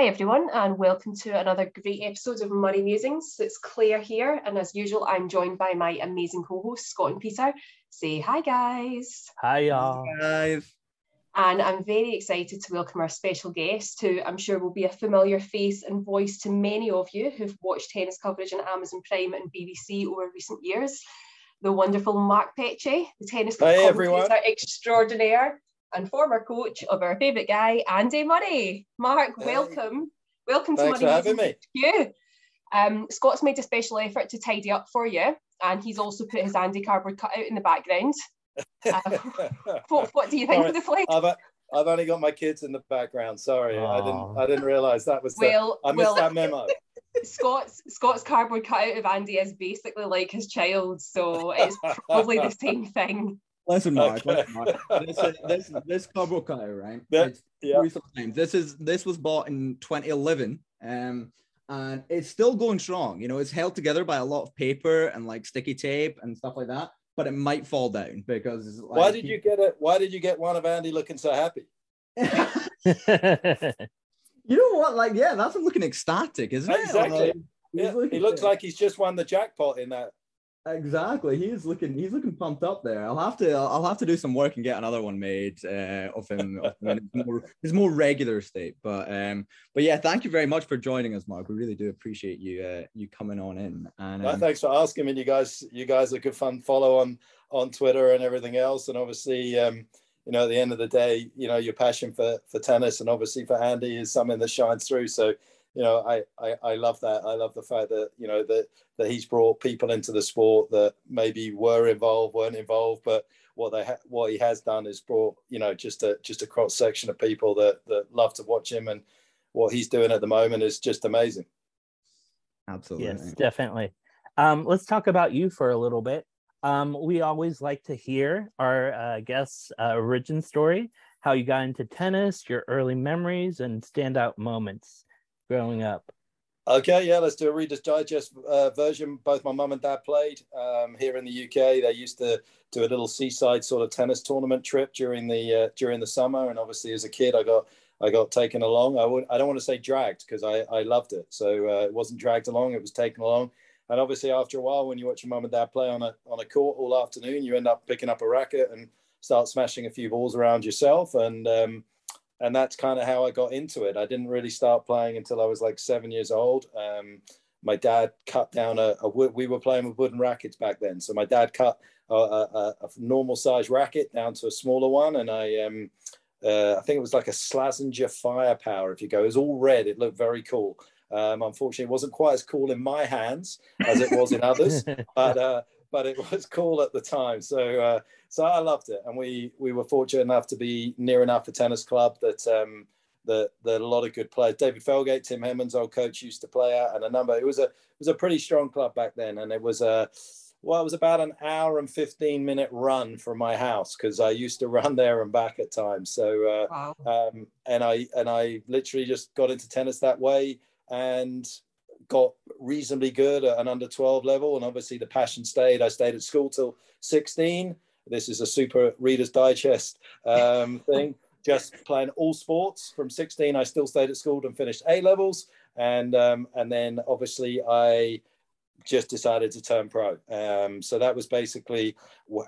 Hi everyone and welcome to another great episode of Murray Musings. It's Claire here and as usual I'm joined by my amazing co-hosts Scott and Peter. Say hi guys. Hi y'all. Guys. And I'm very excited to welcome our special guest who I'm sure will be a familiar face and voice to many of you who've watched tennis coverage on Amazon Prime and BBC over recent years. The wonderful Mark Petchey, the tennis hey, everyone. extraordinaire and former coach of our favourite guy, Andy Murray. Mark, hey. welcome. Welcome Thanks to Murray. for having me. You. Um, Scott's made a special effort to tidy up for you, and he's also put his Andy cardboard cutout in the background. Uh, what, what, do you think of the flick? I've, I've only got my kids in the background. Sorry, Aww. I didn't. I didn't realise that was. Well, the, I missed well, that memo. Scott's Scott's cardboard cutout of Andy is basically like his child, so it's probably the same thing. Listen, Mark. Okay. Listen, Mark. This, this, this cardboard cutout, right? Yeah, yeah. This is this was bought in 2011, um, and it's still going strong. You know, it's held together by a lot of paper and like sticky tape and stuff like that. But it might fall down because. Like, why did you get it? Why did you get one of Andy looking so happy? you know what? Like, yeah, that's him looking ecstatic, isn't it? Exactly. Like, yeah, he looks like he's just won the jackpot in that Exactly. He's looking he's looking pumped up there. I'll have to I'll have to do some work and get another one made uh, of him, of him in his more, his more regular state. But um but yeah, thank you very much for joining us, Mark. We really do appreciate you uh, you coming on in. And um, thanks for asking me. You guys you guys are good fun follow on on Twitter and everything else. And obviously um you know at the end of the day, you know, your passion for for tennis and obviously for Andy is something that shines through. So you know, I, I, I love that. I love the fact that, you know, that, that he's brought people into the sport that maybe were involved, weren't involved, but what they ha- what he has done is brought, you know, just a, just a cross section of people that, that love to watch him. And what he's doing at the moment is just amazing. Absolutely. Yes, definitely. Um, let's talk about you for a little bit. Um, we always like to hear our uh, guests' uh, origin story, how you got into tennis, your early memories, and standout moments growing up? Okay, yeah, let's do a Reader's Digest uh, version. Both my mum and dad played um, here in the UK. They used to do a little seaside sort of tennis tournament trip during the uh, during the summer, and obviously as a kid, I got I got taken along. I would I don't want to say dragged because I I loved it. So uh, it wasn't dragged along; it was taken along. And obviously, after a while, when you watch your mum and dad play on a on a court all afternoon, you end up picking up a racket and start smashing a few balls around yourself. And um, and that's kind of how I got into it. I didn't really start playing until I was like seven years old. Um, my dad cut down a, a, wood. We were playing with wooden rackets back then, so my dad cut a, a, a normal size racket down to a smaller one, and I, um, uh, I think it was like a Slazenger Firepower. If you go, it was all red. It looked very cool. Um, unfortunately, it wasn't quite as cool in my hands as it was in others, but uh, but it was cool at the time. So uh, so I loved it, and we we were fortunate enough to be near enough a tennis club that um, that that a lot of good players. David Felgate, Tim Henman's old coach, used to play at, and a number. It was a it was a pretty strong club back then, and it was a well, it was about an hour and 15 minute run from my house because I used to run there and back at times. So, uh, wow. um, and I, and I literally just got into tennis that way and got reasonably good at an under 12 level. And obviously the passion stayed. I stayed at school till 16. This is a super Reader's Digest um, thing. Just playing all sports from 16. I still stayed at school and finished A levels. And, um, and then obviously I just decided to turn pro. Um, so that was basically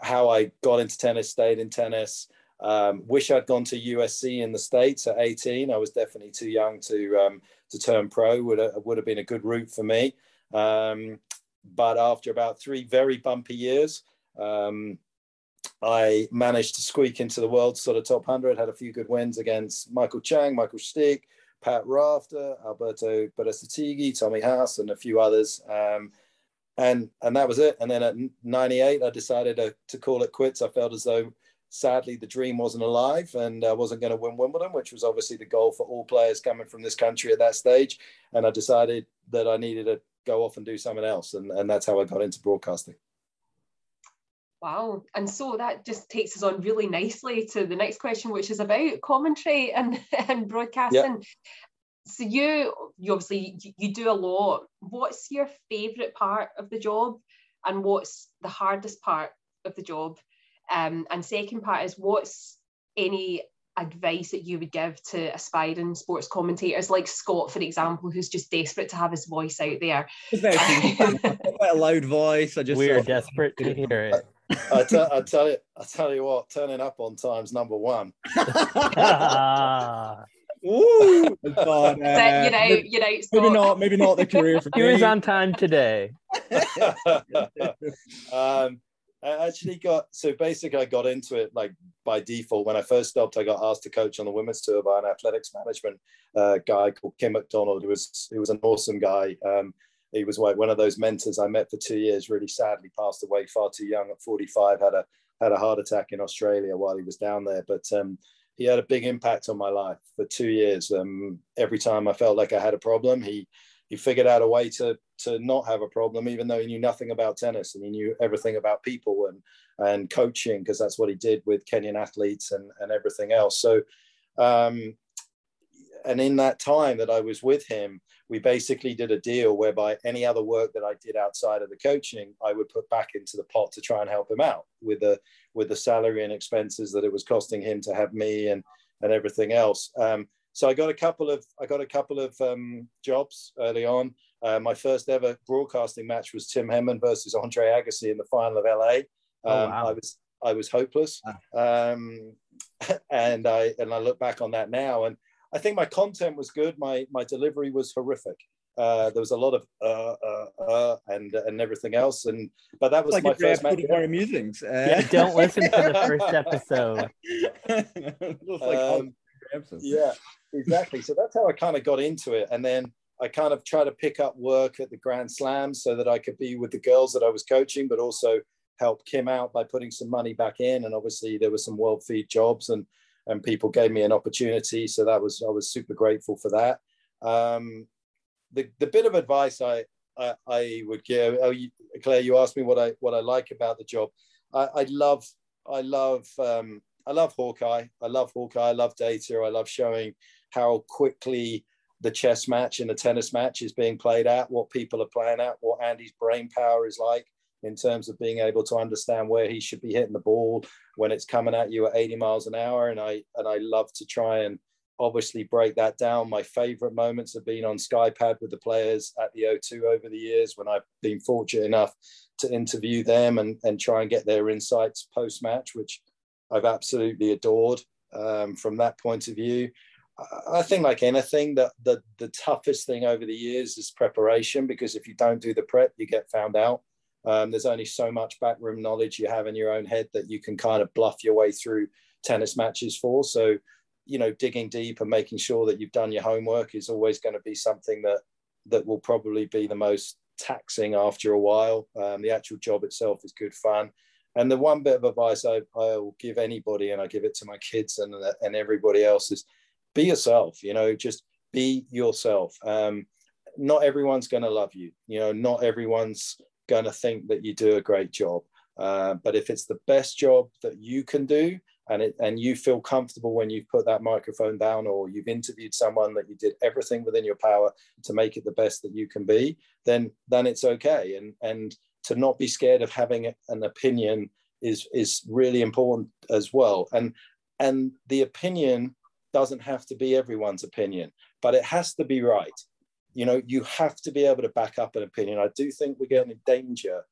how I got into tennis, stayed in tennis. Um, wish I'd gone to USC in the States at 18. I was definitely too young to um, to turn pro. Would have, would have been a good route for me. Um, but after about three very bumpy years, um, I managed to squeak into the world sort of top 100. Had a few good wins against Michael Chang, Michael Stich, Pat Rafter, Alberto Berasategui, Tommy Haas, and a few others. Um, and and that was it. And then at 98, I decided to, to call it quits. I felt as though sadly the dream wasn't alive and I wasn't going to win Wimbledon, which was obviously the goal for all players coming from this country at that stage. And I decided that I needed to go off and do something else. And, and that's how I got into broadcasting. Wow. And so that just takes us on really nicely to the next question, which is about commentary and, and broadcasting. Yep. So you, you obviously you do a lot. What's your favorite part of the job and what's the hardest part of the job? Um, and second part is what's any advice that you would give to aspiring sports commentators like Scott, for example, who's just desperate to have his voice out there? quite a loud voice. I just we are desperate to hear it. I, t- I tell you, I tell you what, turning up on time's number one. Ooh, but, uh, you know, you know, maybe not, maybe not the career for He was on time today. um, I actually got so basically I got into it like by default when I first stopped. I got asked to coach on the women's tour by an athletics management uh, guy called Kim McDonald, who was who was an awesome guy. Um, he was one of those mentors I met for two years. Really sadly passed away far too young at 45. Had a had a heart attack in Australia while he was down there. But um, he had a big impact on my life for two years. Um, every time I felt like I had a problem, he he figured out a way to to not have a problem, even though he knew nothing about tennis and he knew everything about people and and coaching because that's what he did with Kenyan athletes and and everything else. So, um, and in that time that I was with him, we basically did a deal whereby any other work that I did outside of the coaching, I would put back into the pot to try and help him out with the with the salary and expenses that it was costing him to have me and and everything else. Um, so I got a couple of I got a couple of um, jobs early on. Uh, my first ever broadcasting match was Tim Henman versus Andre Agassi in the final of LA. Oh, um, oh, wow. I was I was hopeless, um, and I and I look back on that now, and I think my content was good. My my delivery was horrific. Uh, there was a lot of uh, uh, uh, and and everything else, and but that was like my first match. Our musings. Uh. Yeah, don't listen to the first episode. like um, yeah, exactly. So that's how I kind of got into it. And then I kind of tried to pick up work at the Grand Slam so that I could be with the girls that I was coaching, but also help Kim out by putting some money back in. And obviously there were some world feed jobs and and people gave me an opportunity. So that was I was super grateful for that. Um, the, the bit of advice I, I, I would give, oh, you, Claire, you asked me what I what I like about the job. I, I love I love um, I love Hawkeye. I love Hawkeye. I love data. I love showing how quickly the chess match and the tennis match is being played out, what people are playing at, what Andy's brain power is like in terms of being able to understand where he should be hitting the ball when it's coming at you at 80 miles an hour. And I and I love to try and obviously break that down. My favorite moments have been on Skypad with the players at the O2 over the years when I've been fortunate enough to interview them and, and try and get their insights post match, which I've absolutely adored um, from that point of view. I think, like anything, that the, the toughest thing over the years is preparation because if you don't do the prep, you get found out. Um, there's only so much backroom knowledge you have in your own head that you can kind of bluff your way through tennis matches for. So, you know, digging deep and making sure that you've done your homework is always going to be something that that will probably be the most taxing after a while. Um, the actual job itself is good fun. And the one bit of advice I, I'll give anybody, and I give it to my kids and, and everybody else, is be yourself. You know, just be yourself. Um, not everyone's going to love you. You know, not everyone's going to think that you do a great job. Uh, but if it's the best job that you can do, and it and you feel comfortable when you've put that microphone down, or you've interviewed someone that you did everything within your power to make it the best that you can be, then then it's okay. And and to not be scared of having an opinion is is really important as well. And and the opinion doesn't have to be everyone's opinion but it has to be right. You know you have to be able to back up an opinion. I do think we're getting in danger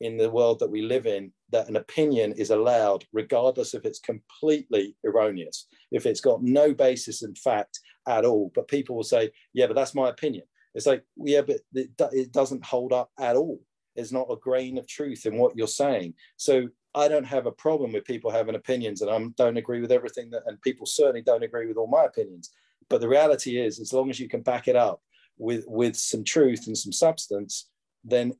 in the world that we live in that an opinion is allowed regardless if it's completely erroneous if it's got no basis in fact at all. But people will say yeah but that's my opinion. It's like yeah but it, it doesn't hold up at all there's not a grain of truth in what you're saying. So I don't have a problem with people having opinions, and I don't agree with everything that, and people certainly don't agree with all my opinions. But the reality is, as long as you can back it up with with some truth and some substance, then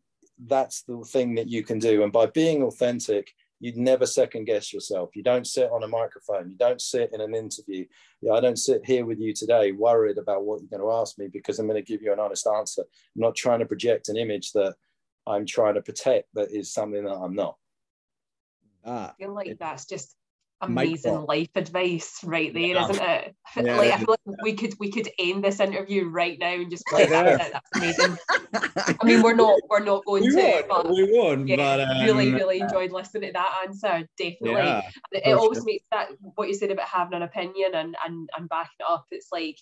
that's the thing that you can do. And by being authentic, you'd never second guess yourself. You don't sit on a microphone. You don't sit in an interview. I don't sit here with you today worried about what you're going to ask me because I'm going to give you an honest answer. I'm not trying to project an image that I'm trying to protect that is something that I'm not. Ah, I feel like that's just amazing life advice right there, yeah. not it? Yeah. Like I feel like we could we could end this interview right now and just play that. That's amazing. I mean, we're not we're not going we to, won't, but we won't. Yeah, but um, really really enjoyed listening to that answer. Definitely, yeah, it always sure. makes that what you said about having an opinion and and and backing it up. It's like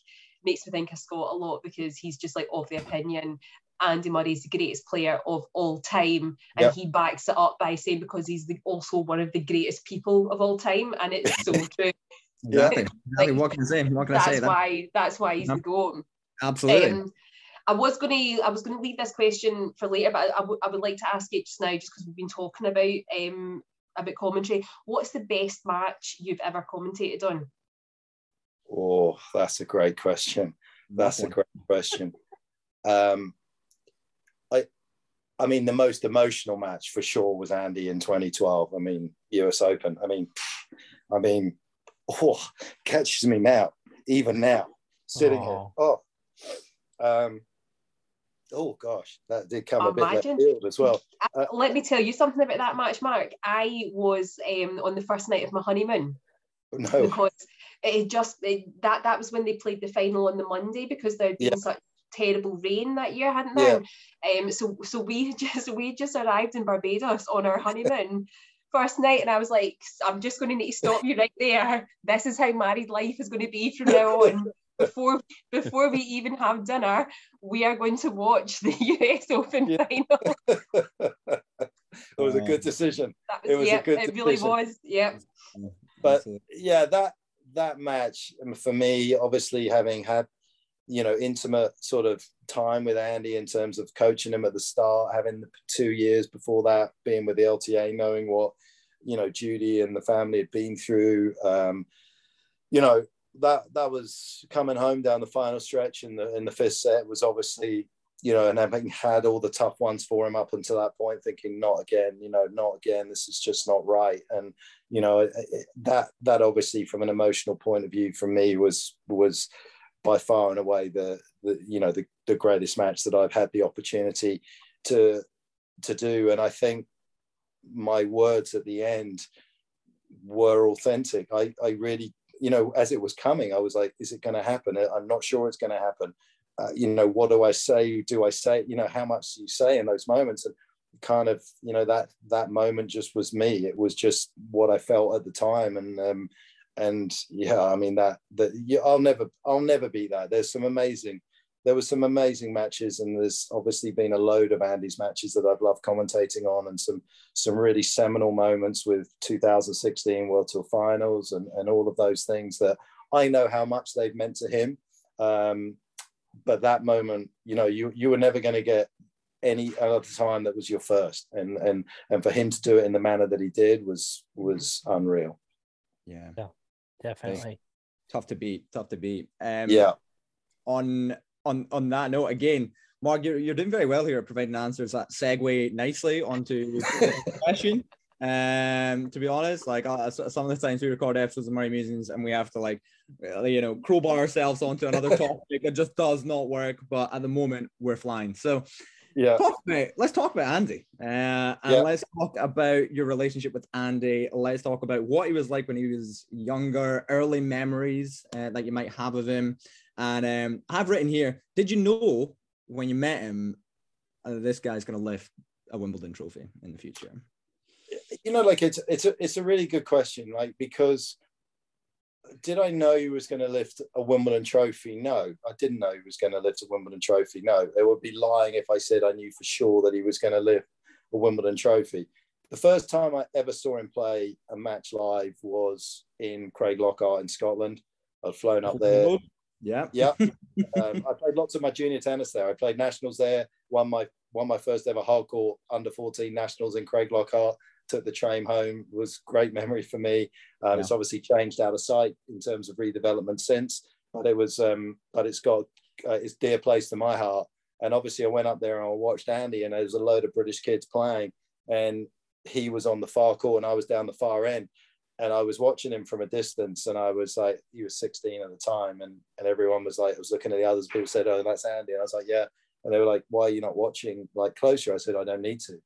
makes me think of Scott a lot because he's just like of the opinion Andy Murray's the greatest player of all time, and yep. he backs it up by saying because he's the, also one of the greatest people of all time, and it's so true. Exactly. like, what can I say? What can I say? That's why. That's why he's the goat. Absolutely. Um, I was going to I was going to leave this question for later, but I, w- I would like to ask it just now, just because we've been talking about um about commentary. What's the best match you've ever commentated on? Oh, that's a great question. That's a great question. Um, I mean, the most emotional match for sure was Andy in 2012. I mean, US Open. I mean, I mean, oh, catches me now, even now, sitting oh. here. Oh, um, oh gosh, that did come a bit left field as well. Uh, Let me tell you something about that match, Mark. I was um, on the first night of my honeymoon. No. Because it just it, that that was when they played the final on the Monday because there'd been yeah. such terrible rain that year, hadn't there? Yeah. Um, so so we just we just arrived in Barbados on our honeymoon. first night and I was like, I'm just going to need to stop you right there. This is how married life is going to be from now on. Before before we even have dinner, we are going to watch the US Open yeah. final. it was a good decision. Was, it was yeah, a good it really was. Yeah. But yeah, that that match for me, obviously having had you know intimate sort of time with Andy in terms of coaching him at the start, having the two years before that being with the LTA, knowing what you know Judy and the family had been through. Um, you know that that was coming home down the final stretch in the in the fifth set was obviously you know and having had all the tough ones for him up until that point thinking not again you know not again this is just not right and you know it, that that obviously from an emotional point of view for me was was by far and away the, the you know the, the greatest match that I've had the opportunity to to do. And I think my words at the end were authentic. I, I really you know as it was coming I was like is it going to happen I'm not sure it's going to happen. Uh, you know what do I say? Do I say you know how much do you say in those moments? And kind of you know that that moment just was me. It was just what I felt at the time. And um, and yeah, I mean that that yeah, I'll never I'll never be that. There's some amazing there were some amazing matches, and there's obviously been a load of Andy's matches that I've loved commentating on, and some some really seminal moments with 2016 World Tour Finals and and all of those things that I know how much they've meant to him. Um, but that moment, you know, you you were never going to get any other time that was your first, and and and for him to do it in the manner that he did was was unreal. Yeah. yeah definitely. Tough to beat. Tough to beat. Um, yeah. On on on that note, again, Mark, you're, you're doing very well here at providing answers that segue nicely onto the question. Um, to be honest, like uh, some of the times we record episodes of Murray Musings and we have to like, you know, crowbar ourselves onto another topic. it just does not work. But at the moment, we're flying. So yeah. Talk about, let's talk about andy uh, and yeah. let's talk about your relationship with andy. Let's talk about what he was like when he was younger early memories uh, that you might have of him. And um, i've written here did you know when you met him uh, this guy's going to lift a wimbledon trophy in the future? You know like it's it's a, it's a really good question like because did I know he was going to lift a Wimbledon trophy? No, I didn't know he was going to lift a Wimbledon trophy. No, it would be lying if I said I knew for sure that he was going to lift a Wimbledon trophy. The first time I ever saw him play a match live was in Craiglockhart in Scotland. I'd flown up there. Yeah, yeah. um, I played lots of my junior tennis there. I played nationals there. Won my won my first ever hard court under 14 nationals in Craiglockhart took the train home was great memory for me. Um, yeah. It's obviously changed out of sight in terms of redevelopment since, but it was, um, but it's got uh, it's dear place to my heart. And obviously, I went up there and I watched Andy, and there was a load of British kids playing, and he was on the far court, and I was down the far end, and I was watching him from a distance, and I was like, he was 16 at the time, and and everyone was like, I was looking at the others, people said, oh, that's Andy, and I was like, yeah, and they were like, why are you not watching like closer? I said, I don't need to.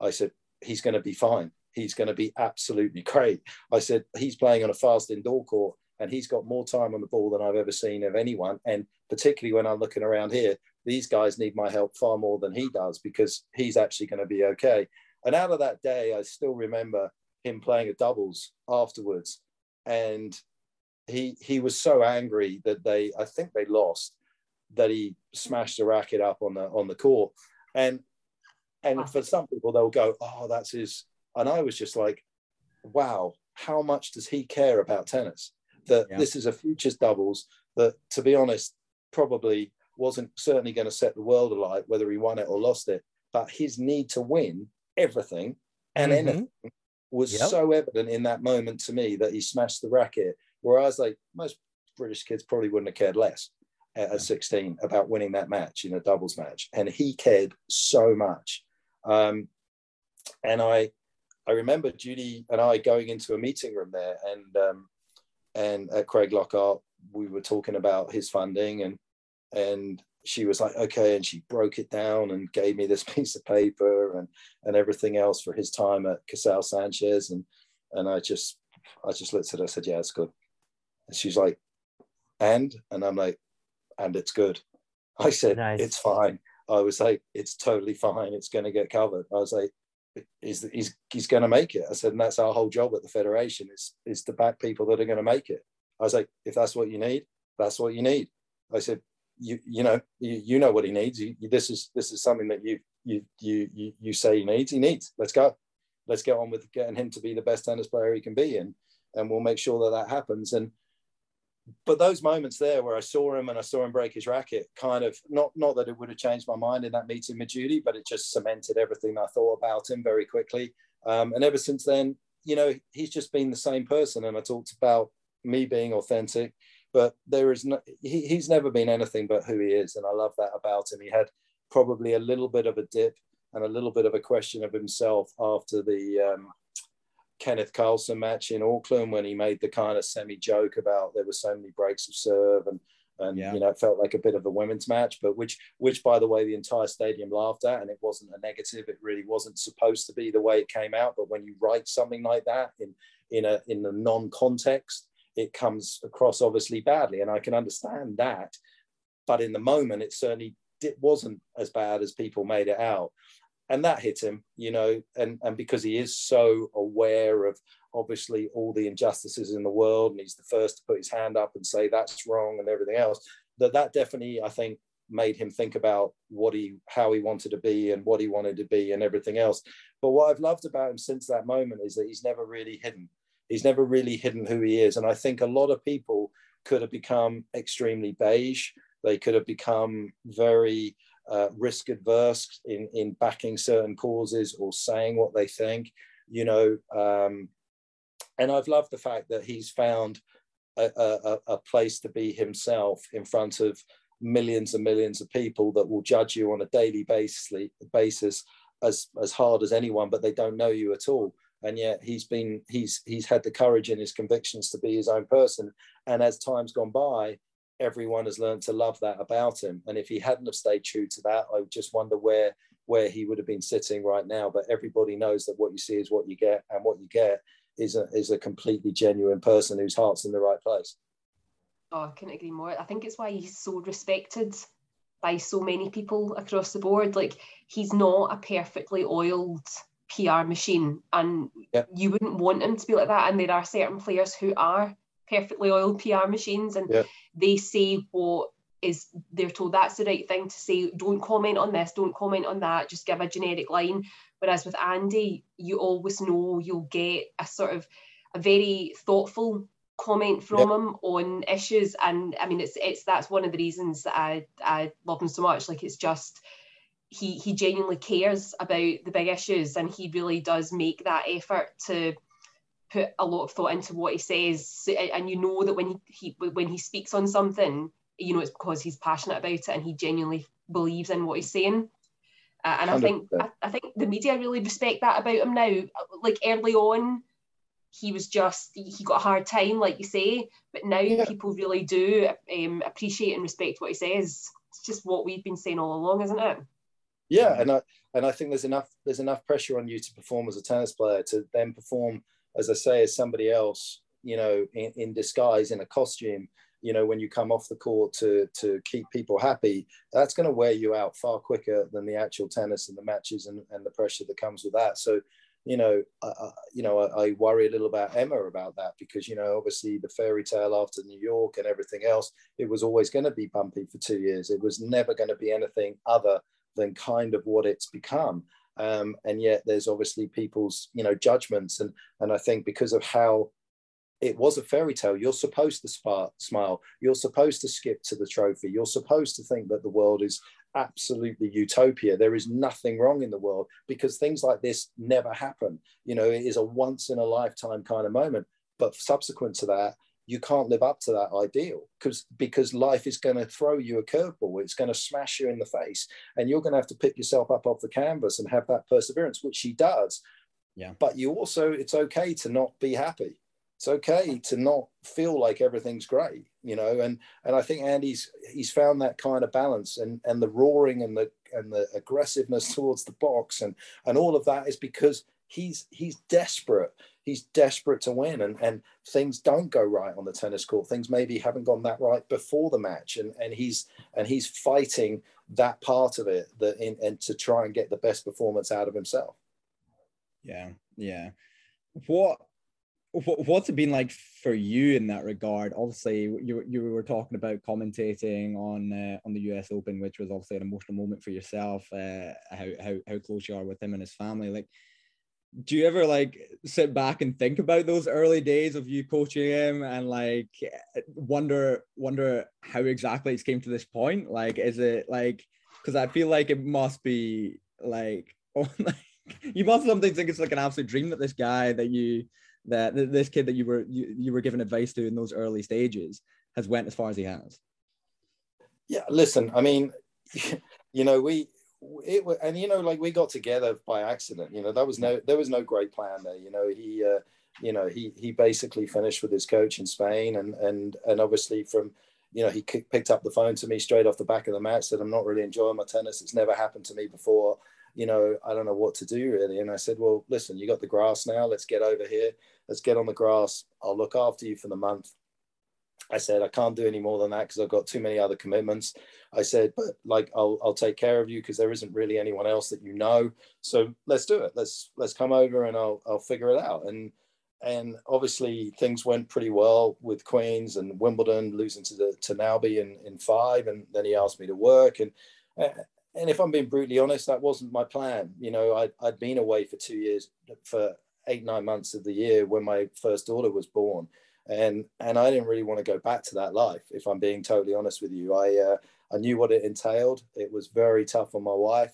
I said, he's going to be fine. he's going to be absolutely great. I said, he's playing on a fast indoor court and he's got more time on the ball than I've ever seen of anyone. And particularly when I'm looking around here, these guys need my help far more than he does because he's actually going to be okay. And out of that day, I still remember him playing a doubles afterwards. And he he was so angry that they I think they lost that he smashed the racket up on the on the court. And and for some people they'll go, Oh, that's his and I was just like, Wow, how much does he care about tennis? That yeah. this is a futures doubles that to be honest, probably wasn't certainly going to set the world alight whether he won it or lost it. But his need to win everything and mm-hmm. anything was yep. so evident in that moment to me that he smashed the racket. Whereas, like most British kids probably wouldn't have cared less at, at 16 about winning that match in a doubles match, and he cared so much. Um, and I, I remember Judy and I going into a meeting room there, and um, and at Craiglockhart, we were talking about his funding, and and she was like, okay, and she broke it down and gave me this piece of paper and and everything else for his time at Casal Sanchez, and and I just I just looked at her, I said, yeah, it's good. And she's like, and and I'm like, and it's good. I said, nice. it's fine. I was like, it's totally fine. It's going to get covered. I was like, he's, he's, he's going to make it. I said, and that's our whole job at the Federation is, is to back people that are going to make it. I was like, if that's what you need, that's what you need. I said, you you know you, you know what he needs. You, you, this is this is something that you you you you you say he needs. He needs. Let's go. Let's get on with getting him to be the best tennis player he can be, and and we'll make sure that that happens. And but those moments there where I saw him and I saw him break his racket, kind of not not that it would have changed my mind in that meeting with Judy, but it just cemented everything I thought about him very quickly. Um, and ever since then, you know, he's just been the same person. And I talked about me being authentic but there is no, he, he's never been anything but who he is. And I love that about him. He had probably a little bit of a dip and a little bit of a question of himself after the um, Kenneth Carlsen match in Auckland when he made the kind of semi joke about there were so many breaks of serve and and yeah. you know it felt like a bit of a women's match but which which by the way the entire stadium laughed at and it wasn't a negative it really wasn't supposed to be the way it came out but when you write something like that in in a in a non-context it comes across obviously badly. And I can understand that. But in the moment, it certainly it wasn't as bad as people made it out. And that hit him, you know, and, and because he is so aware of obviously all the injustices in the world, and he's the first to put his hand up and say that's wrong and everything else, that that definitely, I think, made him think about what he how he wanted to be and what he wanted to be and everything else but what i've loved about him since that moment is that he's never really hidden he's never really hidden who he is. And I think a lot of people could have become extremely beige. They could have become very uh, risk adverse in, in backing certain causes or saying what they think, you know. Um, and I've loved the fact that he's found a, a, a place to be himself in front of millions and millions of people that will judge you on a daily basis, basis as, as hard as anyone, but they don't know you at all and yet he's been he's he's had the courage in his convictions to be his own person and as time's gone by everyone has learned to love that about him. And if he hadn't have stayed true to that i just wonder where where he would have been sitting right now. But everybody knows that what you see is what you get and what you get is a is a completely genuine person whose heart's in the right place. Oh i couldn't agree more. I think it's why he's so respected by so many people across the board. Like he's not a perfectly oiled PR machine, and yep. you wouldn't want him to be like that. And there are certain players who are perfectly oiled PR machines, and yep. they say what is they're told that's the right thing to say. Don't comment on this. Don't comment on that. Just give a generic line. Whereas with Andy, you always know you'll get a sort of a very thoughtful comment from yep. him on issues and i mean it's it's that's one of the reasons that i i love him so much like it's just he he genuinely cares about the big issues and he really does make that effort to put a lot of thought into what he says. And you know that when he, he when he speaks on something you know it's because he's passionate about it and he genuinely believes in what he's saying. Uh, and I think I, I, think the media really respect that about him now. Like early on he was just he got a hard time like you say but now yeah. people really do um, appreciate and respect what he says. It's just what we've been saying all along isn't it? Yeah, and I and I think there's enough there's enough pressure on you to perform as a tennis player to then perform, as I say, as somebody else, you know, in, in disguise in a costume. You know, when you come off the court to to keep people happy, that's going to wear you out far quicker than the actual tennis and the matches and, and the pressure that comes with that. So you know, you know, I, I, worry a little about Emma about that because you know, obviously the fairy tale after New York and everything else, it was always going to be bumpy for two years. It was never going to be anything other than kind of what it's become. Um, and yet, there's obviously people's you know judgments, and and I think because of how it was a fairy tale. You're supposed to smile. You're supposed to skip to the trophy. You're supposed to think that the world is absolutely utopia. There is nothing wrong in the world because things like this never happen. You know, it is a once in a lifetime kind of moment. But subsequent to that, you can't live up to that ideal because because life is going to throw you a curveball. It's going to smash you in the face, and you're going to have to pick yourself up off the canvas and have that perseverance, which she does. Yeah. But you also, it's okay to not be happy it's okay to not feel like everything's great you know and and i think andy's he's found that kind of balance and and the roaring and the and the aggressiveness towards the box and and all of that is because he's he's desperate he's desperate to win and and things don't go right on the tennis court things maybe haven't gone that right before the match and and he's and he's fighting that part of it that in and to try and get the best performance out of himself yeah yeah what what's it been like for you in that regard? Obviously, you you were talking about commentating on uh, on the U.S. Open, which was obviously an emotional moment for yourself. Uh, how how how close you are with him and his family. Like, do you ever like sit back and think about those early days of you coaching him and like wonder wonder how exactly it's came to this point? Like, is it like because I feel like it must be like oh, like you must sometimes think it's like an absolute dream that this guy that you that this kid that you were you, you were giving advice to in those early stages has went as far as he has yeah listen i mean you know we it was, and you know like we got together by accident you know that was no there was no great plan there you know he uh, you know he he basically finished with his coach in spain and and and obviously from you know he picked up the phone to me straight off the back of the match said i'm not really enjoying my tennis it's never happened to me before you know i don't know what to do really and i said well listen you got the grass now let's get over here let's get on the grass. I'll look after you for the month. I said, I can't do any more than that because I've got too many other commitments. I said, but like, I'll, I'll take care of you because there isn't really anyone else that you know. So let's do it. Let's, let's come over and I'll, I'll figure it out. And, and obviously things went pretty well with Queens and Wimbledon losing to the, to Naube in, in five. And then he asked me to work. And, and if I'm being brutally honest, that wasn't my plan. You know, I'd, I'd been away for two years for eight nine months of the year when my first daughter was born and and I didn't really want to go back to that life if I'm being totally honest with you. I uh, I knew what it entailed. It was very tough on my wife.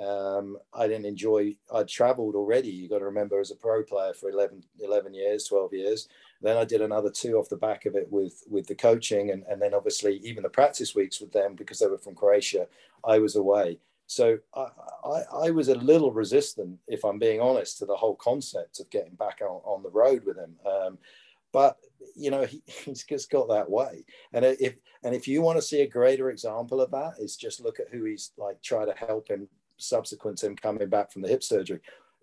Um, I didn't enjoy I'd traveled already you got to remember as a pro player for 11, 11 years 12 years. Then I did another two off the back of it with with the coaching and, and then obviously even the practice weeks with them because they were from Croatia I was away. So I, I, I, was a little resistant, if I'm being honest, to the whole concept of getting back on, on the road with him. Um, but you know, he, he's just got that way. And if and if you want to see a greater example of that, is just look at who he's like try to help him subsequent to him coming back from the hip surgery.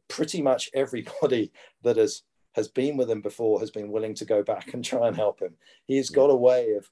Pretty much everybody that has has been with him before has been willing to go back and try and help him. He's got a way of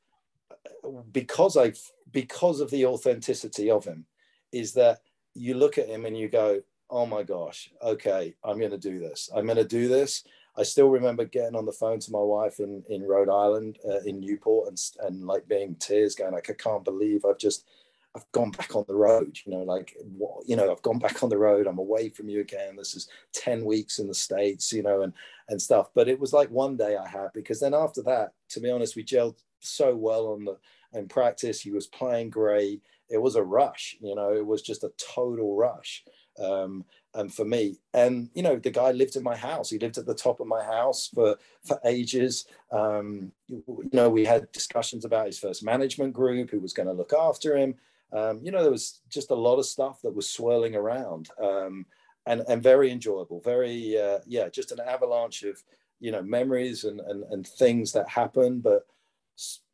because I because of the authenticity of him is that you look at him and you go, oh my gosh, okay, I'm going to do this. I'm going to do this. I still remember getting on the phone to my wife in, in Rhode Island, uh, in Newport, and, and like being tears going, like, I can't believe I've just, I've gone back on the road, you know, like, what, you know, I've gone back on the road. I'm away from you again. This is 10 weeks in the States, you know, and, and stuff. But it was like one day I had, because then after that, to be honest, we gelled so well on the, in practice. He was playing great it was a rush you know it was just a total rush um, and for me and you know the guy lived in my house. He lived at the top of my house for for ages. Um, you, you, know we had discussions about his first management group who was going to look after him. Um, you know there was just a lot of stuff that was swirling around um, and and very enjoyable very uh, yeah just an avalanche of you know memories and and, and things that happened but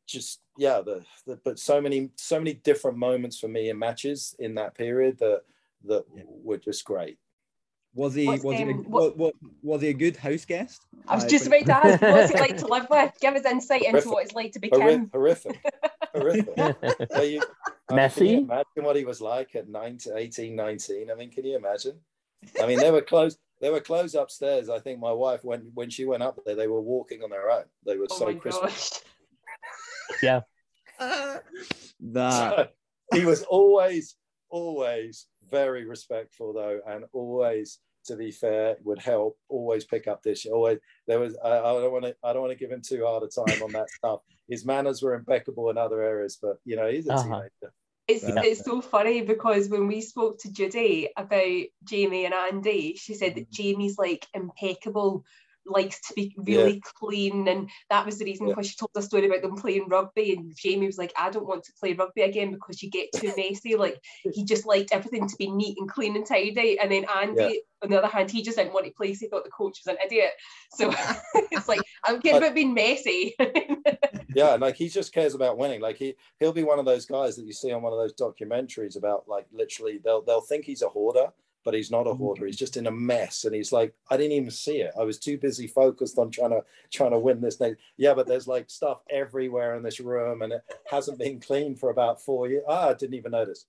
just yeah the, the, but so many so many different moments for me in matches in that period that that yeah. were just great. Was he was, um, he a, what, what, was he a good house guest? I was just about to ask, what's he like to live with? Give us insight horrific. into what it's like to be Kim. Horrific. horrific. you, Messy. Mean, imagine what he was like at 19, 18, 19. I mean, can you imagine? I mean, they were close. They were close upstairs. I think my wife, when when she went up there, they were walking on their own. They were oh so Christmas. yeah. that so, he was always, always very respectful though, and always, to be fair, would help. Always pick up this. Always there was. I, I don't want to. I don't want to give him too hard a time on that stuff. His manners were impeccable in other areas, but you know he's a uh-huh. teenager. It's, yeah. it's so funny because when we spoke to Judy about Jamie and Andy, she said that Jamie's like impeccable likes to be really yeah. clean and that was the reason yeah. she told a story about them playing rugby and Jamie was like I don't want to play rugby again because you get too messy like he just liked everything to be neat and clean and tidy and then Andy yeah. on the other hand he just didn't want to play so he thought the coach was an idiot so it's like I'm kidding about being messy yeah like he just cares about winning like he he'll be one of those guys that you see on one of those documentaries about like literally they'll they'll think he's a hoarder but he's not a hoarder. He's just in a mess, and he's like, I didn't even see it. I was too busy focused on trying to trying to win this thing. Yeah, but there's like stuff everywhere in this room, and it hasn't been cleaned for about four years. Ah, I didn't even notice.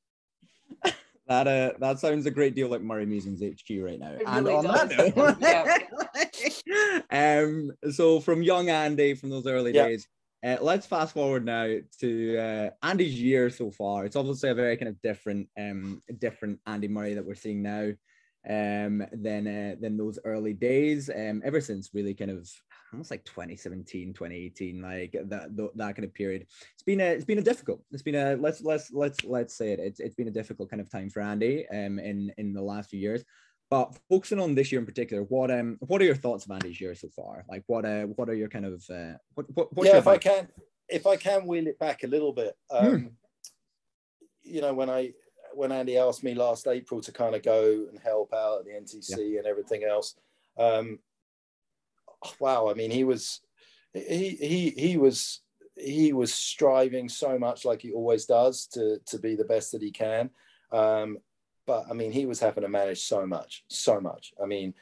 that uh, that sounds a great deal like Murray Musings HQ right now. It and on does. that note, um, so from young Andy, from those early yeah. days, uh, let's fast forward now to uh, Andy's year so far. It's obviously a very kind of different, um, different Andy Murray that we're seeing now um, than uh, than those early days. Um, ever since really kind of almost like 2017, 2018, like that that kind of period. It's been a it's been a difficult. It's been a let's let's let's let's say it. It's it's been a difficult kind of time for Andy um in in the last few years. But focusing on this year in particular, what um what are your thoughts of Andy's year so far? Like what uh what are your kind of uh what, what yeah if I can if I can wheel it back a little bit, um, hmm. you know when I when Andy asked me last April to kind of go and help out at the NTC yeah. and everything else, um, wow, I mean he was he he he was he was striving so much like he always does to to be the best that he can. Um, but I mean, he was having to manage so much, so much. I mean,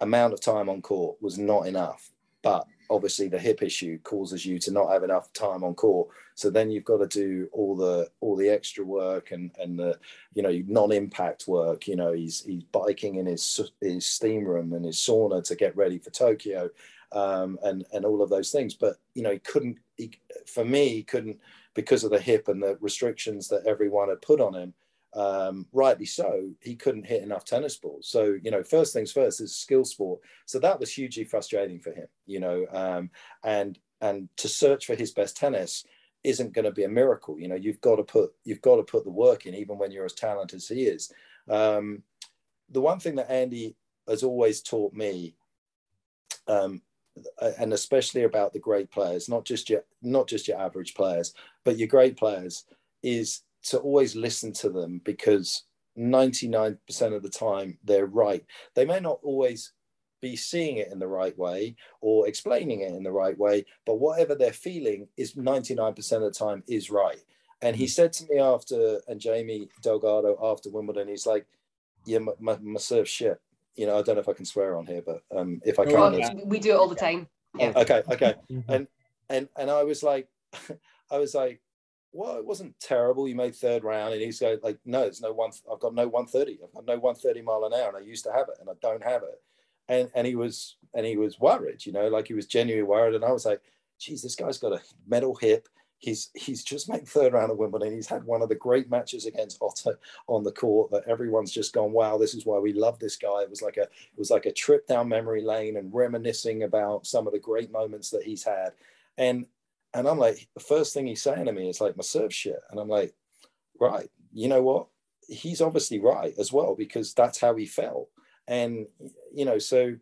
amount of time on court was not enough. But obviously, the hip issue causes you to not have enough time on court. So then you've got to do all the all the extra work and and the you know non-impact work. You know, he's he's biking in his his steam room and his sauna to get ready for Tokyo. Um, and and all of those things. But you know, he couldn't. He, for me, he couldn't because of the hip and the restrictions that everyone had put on him um, rightly so, he couldn't hit enough tennis balls. So, you know, first things first is skill sport. So that was hugely frustrating for him, you know, um, and and to search for his best tennis isn't going to be a miracle. You know, you've got to put you've got to put the work in, even when you're as talented as he is. Um, the one thing that Andy has always taught me, um, and especially about the great players, not just your not just your average players, but your great players, is to always listen to them because 99% of the time they're right. They may not always be seeing it in the right way or explaining it in the right way, but whatever they're feeling is 99% of the time is right. And he mm. said to me after, and Jamie Delgado after Wimbledon, he's like, yeah, my, my, my serve shit. You know, I don't know if I can swear on here, but um, if I can, we do it all the time. Yeah. Okay, okay. Mm-hmm. And and and I was like, I was like, well, it wasn't terrible. You made third round, and he's going like, no, there's no one. I've got no 130. I've got no 130 mile an hour, and I used to have it, and I don't have it. And and he was and he was worried, you know, like he was genuinely worried. And I was like, geez, this guy's got a metal hip. He's he's just made third round of Wimbledon. He's had one of the great matches against Otte on the court that everyone's just gone, wow, this is why we love this guy. It was like a it was like a trip down memory lane and reminiscing about some of the great moments that he's had. And and I'm like, the first thing he's saying to me is like, my serve shit. And I'm like, right, you know what? He's obviously right as well, because that's how he felt. And, you know, so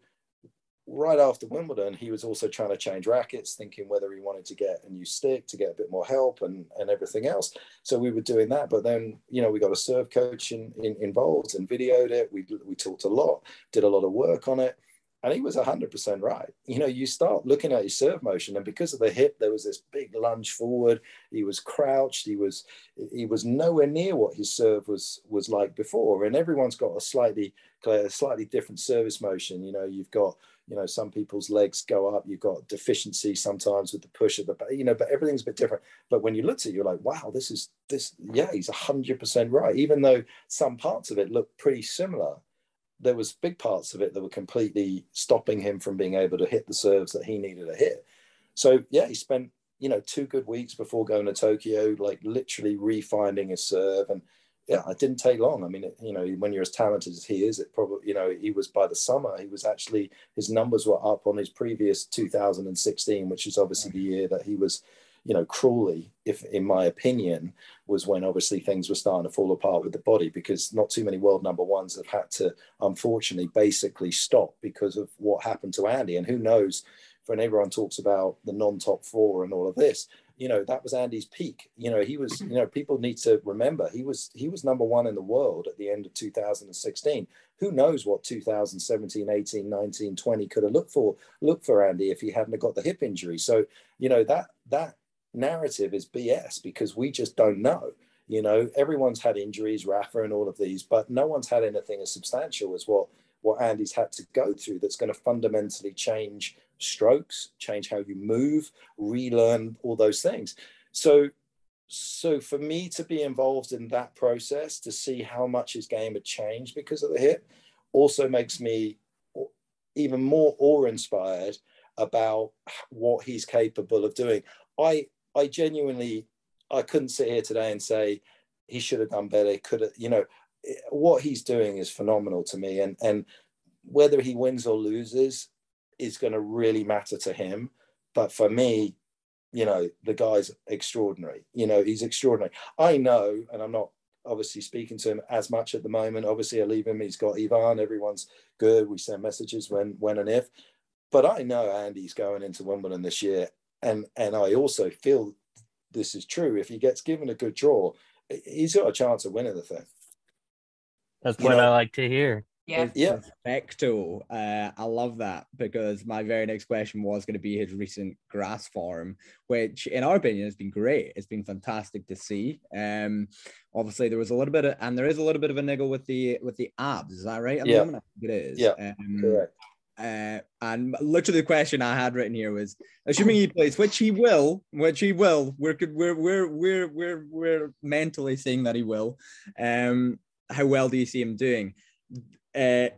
right after Wimbledon, he was also trying to change rackets, thinking whether he wanted to get a new stick to get a bit more help and, and everything else. So we were doing that. But then, you know, we got a serve coach in, in, involved and videoed it. We, we talked a lot, did a lot of work on it. And he was 100% right. You know, you start looking at his serve motion, and because of the hip, there was this big lunge forward. He was crouched. He was he was nowhere near what his serve was was like before. And everyone's got a slightly a slightly different service motion. You know, you've got you know some people's legs go up. You've got deficiency sometimes with the push of the you know, but everything's a bit different. But when you looked at it, you're like, wow, this is this. Yeah, he's 100% right. Even though some parts of it look pretty similar there was big parts of it that were completely stopping him from being able to hit the serves that he needed to hit. So yeah, he spent you know two good weeks before going to Tokyo, like literally refining his serve, and yeah, it didn't take long. I mean, it, you know, when you're as talented as he is, it probably you know he was by the summer he was actually his numbers were up on his previous 2016, which is obviously mm. the year that he was you know, cruelly, if in my opinion, was when obviously things were starting to fall apart with the body because not too many world number ones have had to unfortunately basically stop because of what happened to Andy. And who knows, when everyone talks about the non-top four and all of this, you know, that was Andy's peak. You know, he was, you know, people need to remember he was he was number one in the world at the end of 2016. Who knows what 2017, 18, 19, 20 could have looked for looked for Andy if he hadn't got the hip injury. So, you know, that that narrative is BS because we just don't know. You know, everyone's had injuries, Rafa and all of these, but no one's had anything as substantial as what what Andy's had to go through that's going to fundamentally change strokes, change how you move, relearn all those things. So so for me to be involved in that process to see how much his game had changed because of the hip also makes me even more awe-inspired about what he's capable of doing. I I genuinely, I couldn't sit here today and say he should have done better. Could have, you know, what he's doing is phenomenal to me, and and whether he wins or loses is going to really matter to him. But for me, you know, the guy's extraordinary. You know, he's extraordinary. I know, and I'm not obviously speaking to him as much at the moment. Obviously, I leave him. He's got Ivan. Everyone's good. We send messages when, when, and if. But I know Andy's going into Wimbledon this year, and and I also feel this is true. If he gets given a good draw, he's got a chance of winning the thing. That's what know, I like to hear. Yeah, yeah. Perfecto. Uh, I love that because my very next question was going to be his recent grass form, which, in our opinion, has been great. It's been fantastic to see. Um, obviously there was a little bit of, and there is a little bit of a niggle with the with the abs. Is that right? At yeah, it is. Yeah, um, correct. Uh, and literally the question I had written here was, assuming he plays, which he will, which he will, we're we're we're we're we're we're mentally saying that he will. Um, how well do you see him doing? Uh,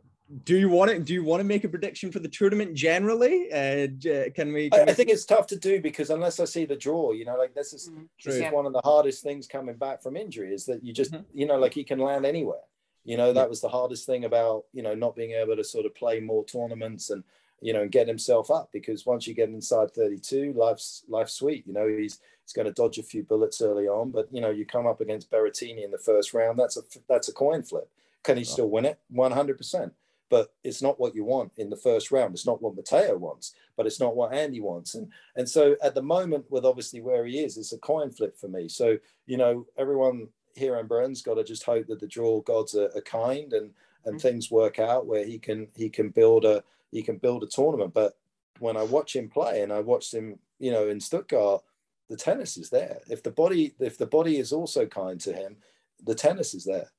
do you want to do you want to make a prediction for the tournament generally? Uh, can we? Can I, we... I, think it's tough to do because unless I see the draw, you know, like this is mm, this is one of the hardest things coming back from injury is that you just mm-hmm. you know like he can land anywhere. You know, that was the hardest thing about, you know, not being able to sort of play more tournaments and, you know, and get himself up because once you get inside 32, life's life's sweet. You know, he's he's going to dodge a few bullets early on, but you know, you come up against Berrettini in the first round, that's a that's a coin flip. Can he still win it? 100%. But it's not what you want in the first round. It's not what Matteo wants, but it's not what Andy wants. And and so at the moment, with obviously where he is, it's a coin flip for me. So, you know, everyone here in Britain's got to just hope that the draw gods are, are kind and and mm-hmm. things work out where he can he can build a he can build a tournament. But when I watch him play and I watched him, you know, in Stuttgart, the tennis is there. If the body if the body is also kind to him, the tennis is there.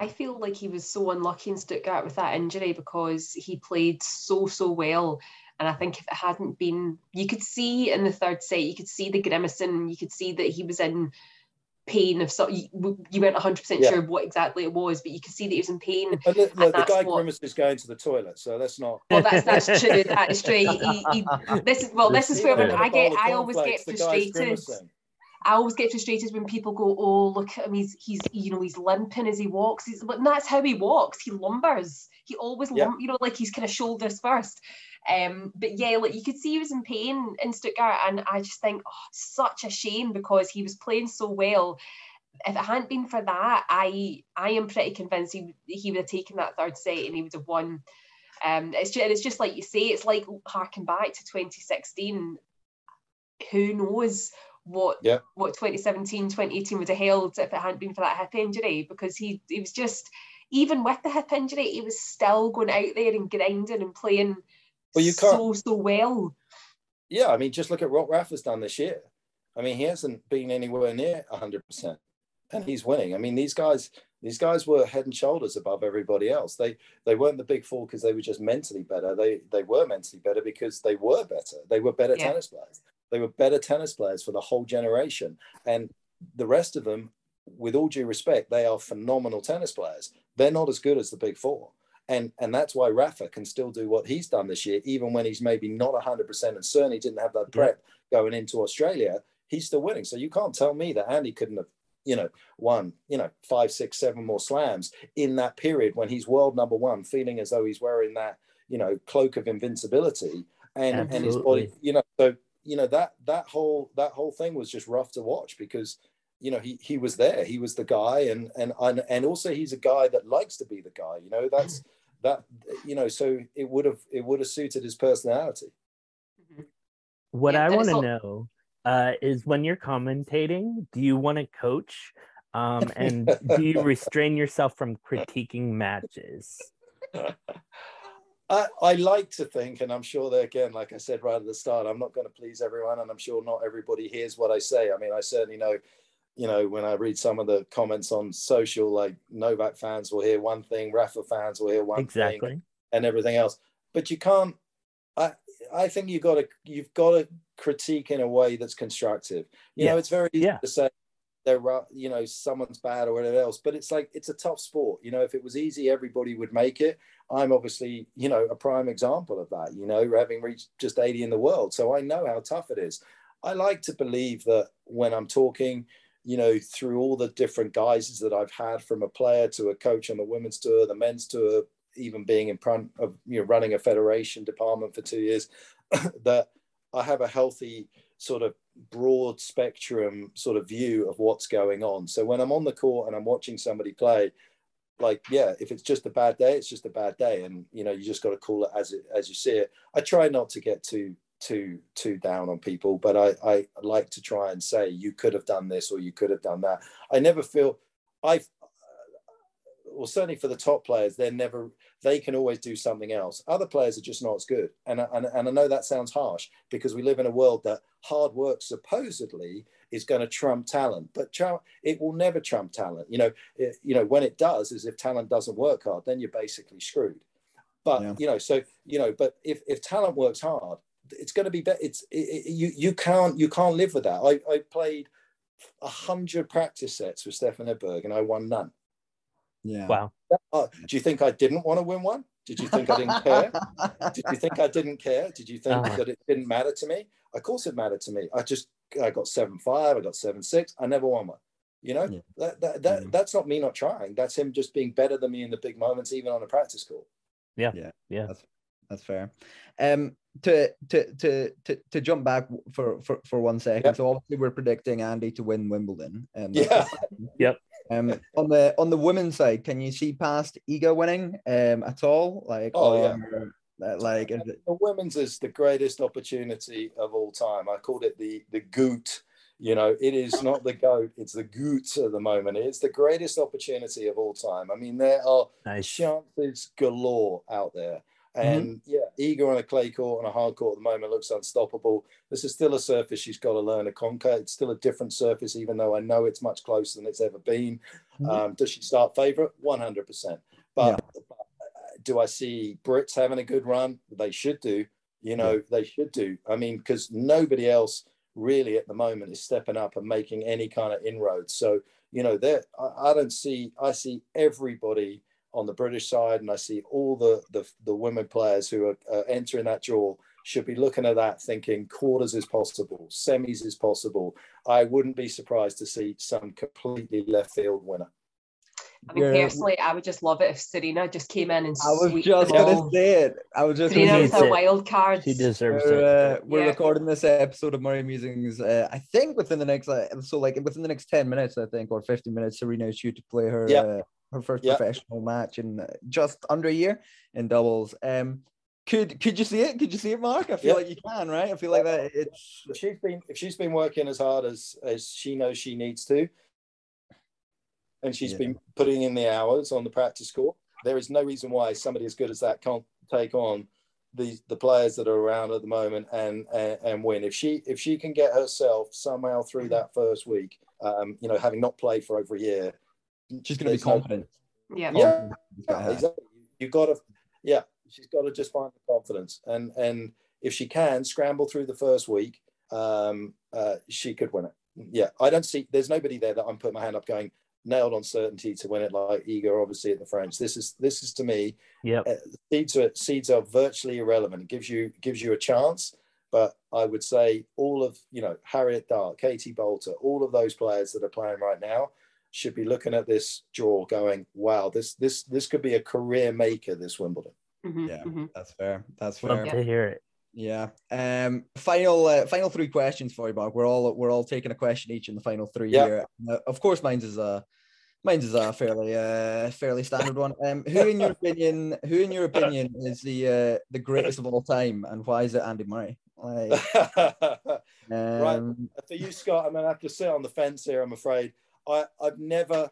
I feel like he was so unlucky in Stuttgart with that injury because he played so so well. And I think if it hadn't been, you could see in the third set, you could see the grimacing, you could see that he was in pain of so you, you weren't 100% yeah. sure what exactly it was but you could see that he was in pain the, the, the guy what, grimace is going to the toilet so that's not well that's that's true that is true he, he, this is well this is where yeah. I get I always get frustrated I always get frustrated when people go, "Oh, look at him! He's he's you know he's limping as he walks." He's, but that's how he walks. He lumbers. He always yeah. lump, you know, like he's kind of shoulders first. Um, but yeah, like you could see he was in pain in Stuttgart, and I just think, oh, such a shame because he was playing so well. If it hadn't been for that, I I am pretty convinced he he would have taken that third set and he would have won. Um, it's just it's just like you say, it's like harking back to 2016. Who knows what yeah. what 2017, 2018 would have held if it hadn't been for that hip injury because he he was just even with the hip injury, he was still going out there and grinding and playing well, you can't, so so well. Yeah, I mean, just look at what Rafa's done this year. I mean, he hasn't been anywhere near hundred percent, and he's winning. I mean, these guys, these guys were head and shoulders above everybody else. They they weren't the big four because they were just mentally better. They they were mentally better because they were better. They were better yeah. tennis players. They were better tennis players for the whole generation, and the rest of them, with all due respect, they are phenomenal tennis players. They're not as good as the big four. And, and that's why Rafa can still do what he's done this year, even when he's maybe not 100% and certainly didn't have that mm-hmm. prep yeah. going into Australia. He's still winning. So you can't tell me that Andy couldn't have, you know, won, you know, five, six, seven more slams in that period when he's world number one, feeling as though he's wearing that, you know, cloak of invincibility and, Absolutely. and his body, you know, so, you know, that, that whole, that whole thing was just rough to watch because you know he he was there he was the guy and and and, and also he's a guy that likes to be the guy you know that's that you know so it would have it would have suited his personality mm-hmm. what yeah, i want to know uh, is when you're commentating do you want to coach um, and do you restrain yourself from critiquing matches I, I like to think, and I'm sure that again, like I said right at the start, I'm not going to please everyone, and I'm sure not everybody hears what I say. I mean, I certainly know you know, when I read some of the comments on social, like Novak fans will hear one thing, Rafa fans will hear one exactly. thing, and everything else. But you can't. I I think you got to you've got to critique in a way that's constructive. You yeah. know, it's very easy yeah. to say they're you know someone's bad or whatever else, but it's like it's a tough sport. You know, if it was easy, everybody would make it. I'm obviously you know a prime example of that. You know, having reached just 80 in the world, so I know how tough it is. I like to believe that when I'm talking you know, through all the different guises that I've had from a player to a coach on the women's tour, the men's tour, even being in front of, you know, running a federation department for two years, that I have a healthy sort of broad spectrum sort of view of what's going on. So when I'm on the court and I'm watching somebody play, like yeah, if it's just a bad day, it's just a bad day, and you know you just got to call it as it as you see it. I try not to get too too too down on people, but I, I like to try and say you could have done this or you could have done that. I never feel I well certainly for the top players they're never they can always do something else other players are just not as good and, and, and i know that sounds harsh because we live in a world that hard work supposedly is going to trump talent but it will never trump talent you know it, you know when it does is if talent doesn't work hard then you're basically screwed but yeah. you know so you know but if, if talent works hard it's going to be better. It's it, it, you you can't you can't live with that. I, I played a hundred practice sets with Stefan Edberg and I won none. Yeah. Wow. Uh, do you think I didn't want to win one? Did you think I didn't care? Did you think I didn't care? Did you think uh-huh. that it didn't matter to me? Of course it mattered to me. I just I got seven five. I got seven six. I never won one. You know yeah. that that, that mm. that's not me not trying. That's him just being better than me in the big moments, even on a practice court. Yeah. Yeah. Yeah. That's, that's fair. Um, to to to to to jump back for for, for one second. Yep. So obviously we're predicting Andy to win Wimbledon. Um, yeah. yep. Um, on the on the women's side, can you see past Iga winning um at all? Like, oh yeah. Uh, like the women's is the greatest opportunity of all time. I called it the the goot. You know, it is not the goat; it's the goot at the moment. It's the greatest opportunity of all time. I mean, there are nice. chances galore out there. Mm-hmm. And mm-hmm. yeah, Iga on a clay court and a hard court at the moment looks unstoppable. This is still a surface she's got to learn to conquer. It's still a different surface, even though I know it's much closer than it's ever been. Mm-hmm. Um, does she start favourite? 100%. But, yeah. but do I see Brits having a good run? They should do. You know, yeah. they should do. I mean, because nobody else really at the moment is stepping up and making any kind of inroads. So, you know, there I, I don't see, I see everybody on the British side, and I see all the the, the women players who are uh, entering that draw should be looking at that thinking quarters is possible, semis is possible. I wouldn't be surprised to see some completely left field winner. I mean, yeah. personally, I would just love it if Serena just came in and. I was just going to say it. I was just. Serena with a wild card. She deserves we're, it. Uh, we're yeah. recording this episode of Murray Musings. Uh, I think within the next, uh, so like within the next ten minutes, I think, or fifteen minutes, Serena is due to play her. Yeah. Her first yep. professional match in uh, just under a year in doubles. Um, could could you see it? Could you see it, Mark? I feel yep. like you can, right? I feel like that. It's if she's been if she's been working as hard as as she knows she needs to. and she's Yeah. been putting in the hours on the practice court. There is no reason why somebody as good as that can't take on the the players that are around at the moment and and, and win. If she if she can get herself somehow through that first week, um, you know, having not played for over a year, She's going to be there's no- confident. Yeah. Yeah. She's got Yeah, exactly. You got to, yeah, she's got to just find the confidence, and and if she can scramble through the first week, um, uh, she could win it. Yeah, I don't see. There's nobody there that I'm putting my hand up going nailed on certainty to win it like Iga, obviously at the French. This is this is to me yeah uh, seeds are seeds are virtually irrelevant. It gives you gives you a chance, but I would say all of you know Harriet Dart, Katie Boulter, all of those players that are playing right now should be looking at this draw, going, "Wow, this this this could be a career maker." This Wimbledon. Mhm, Yeah. mhm. That's fair. That's Love fair. to hear it. Yeah. Um. Final. Uh, final three questions for you, Bob. We're all we're all taking a question each in the final three Yeah. here. Uh, of course, mine's is a mine's is a fairly uh fairly standard one. Um. Who in your opinion? Who in your opinion is the uh the greatest of all time, and why is it Andy Murray? Like, um, For you, Scott, I'm gonna have to sit on the fence here. I'm afraid. I I've never.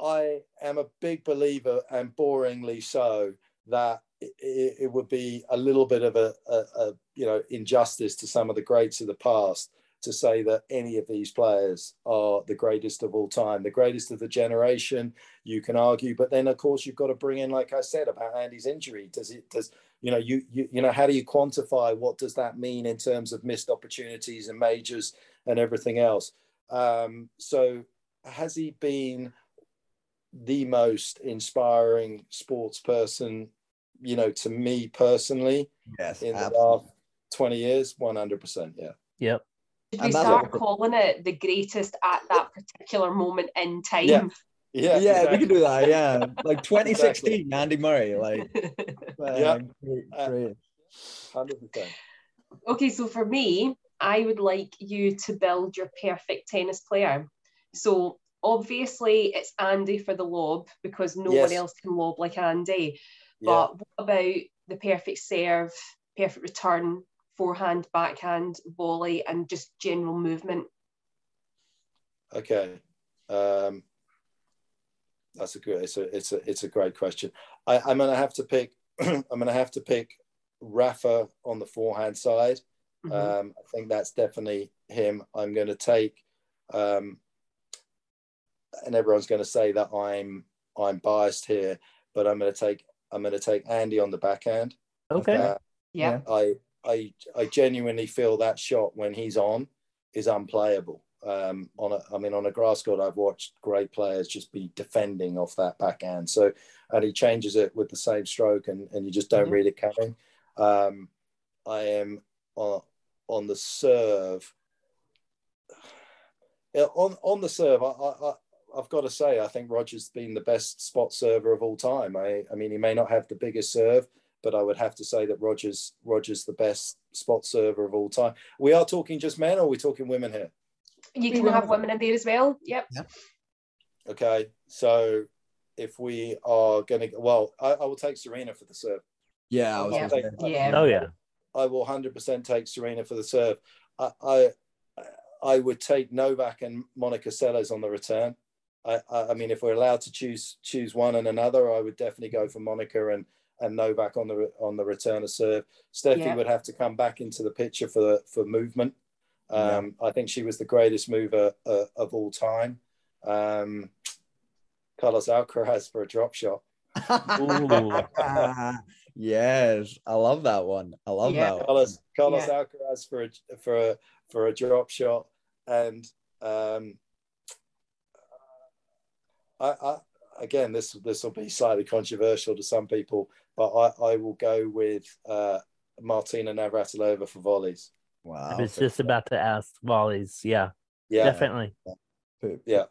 I- am a big believer, and boringly so, that it, it, it would be a little bit of a, a, a you know injustice to some of the greats of the past to say that any of these players are the greatest of all time, the greatest of the generation. You can argue, but then of course you've got to bring in, like I said, about Andy's injury. Does it does you know you you you know how do you quantify what does that mean in terms of missed opportunities and majors and everything else? Um, so has he been the most inspiring sports person, you know, to me personally yes. in the absolutely. last 20 years? 100%. Yeah. Yep. Should And we start calling it the greatest at that particular moment in time? Yeah. Yeah. Yeah, we can do that. Yeah, like 2016, Andy Murray. Like, uh, Yeah. great, Uh, great. 100%. okay, so for me, I would like you to build your perfect tennis player. So obviously it's Andy for the lob because no Yes. one else can lob like Andy. Yeah. But what about the perfect serve, perfect return, forehand, backhand, volley, and just general movement? Okay. Um, that's a good. It's a it's a it's a great question. I, I'm gonna have to pick. I'm gonna have to pick Rafa on the forehand side. Mhm. Um, I think that's definitely him. I'm going to take, um, and everyone's going to say that I'm I'm biased here, but I'm going to take I'm going to take Andy on the backhand. Okay. Uh, yeah. I I I genuinely feel that shot when he's on is unplayable. Um, on a, I mean, on a grass court, I've watched great players just be defending off that backhand. So, and he changes it with the same stroke, and, and you just don't Mhm. read it coming. Um, I am on, on the serve. On on the serve, I, I, I I've got to say, I think Roger's been the best spot server of all time. I, I mean, he may not have the biggest serve, but I would have to say that Rogers Rogers the best spot server of all time. We are talking just men, or are we talking women here? You can have have- women in there as well. Yep. yep. Okay, so if we are going to, well, I, I will take Serena for the serve. Yeah, I was Yeah. gonna say. Yeah. Oh yeah. I will hundred percent take Serena for the serve. I, I I would take Novak and Monica Seles on the return. I, I I mean, if we're allowed to choose choose one and another, I would definitely go for Monica and and Novak on the on the return of serve. Steffi Yeah. would have to come back into the picture for for movement. Yeah. Um, I think she was the greatest mover uh, of all time. Um, Carlos Alcaraz for a drop shot. yes, I love that one. I love Yeah. that one. Carlos Carlos Yeah. Alcaraz for a for a for a drop shot, and um, I, I again this this will be slightly controversial to some people, but I, I will go with uh, Martina Navratilova for volleys. Wow. I was just about to ask volleys. Yeah, Yeah, definitely. Put- Yeah.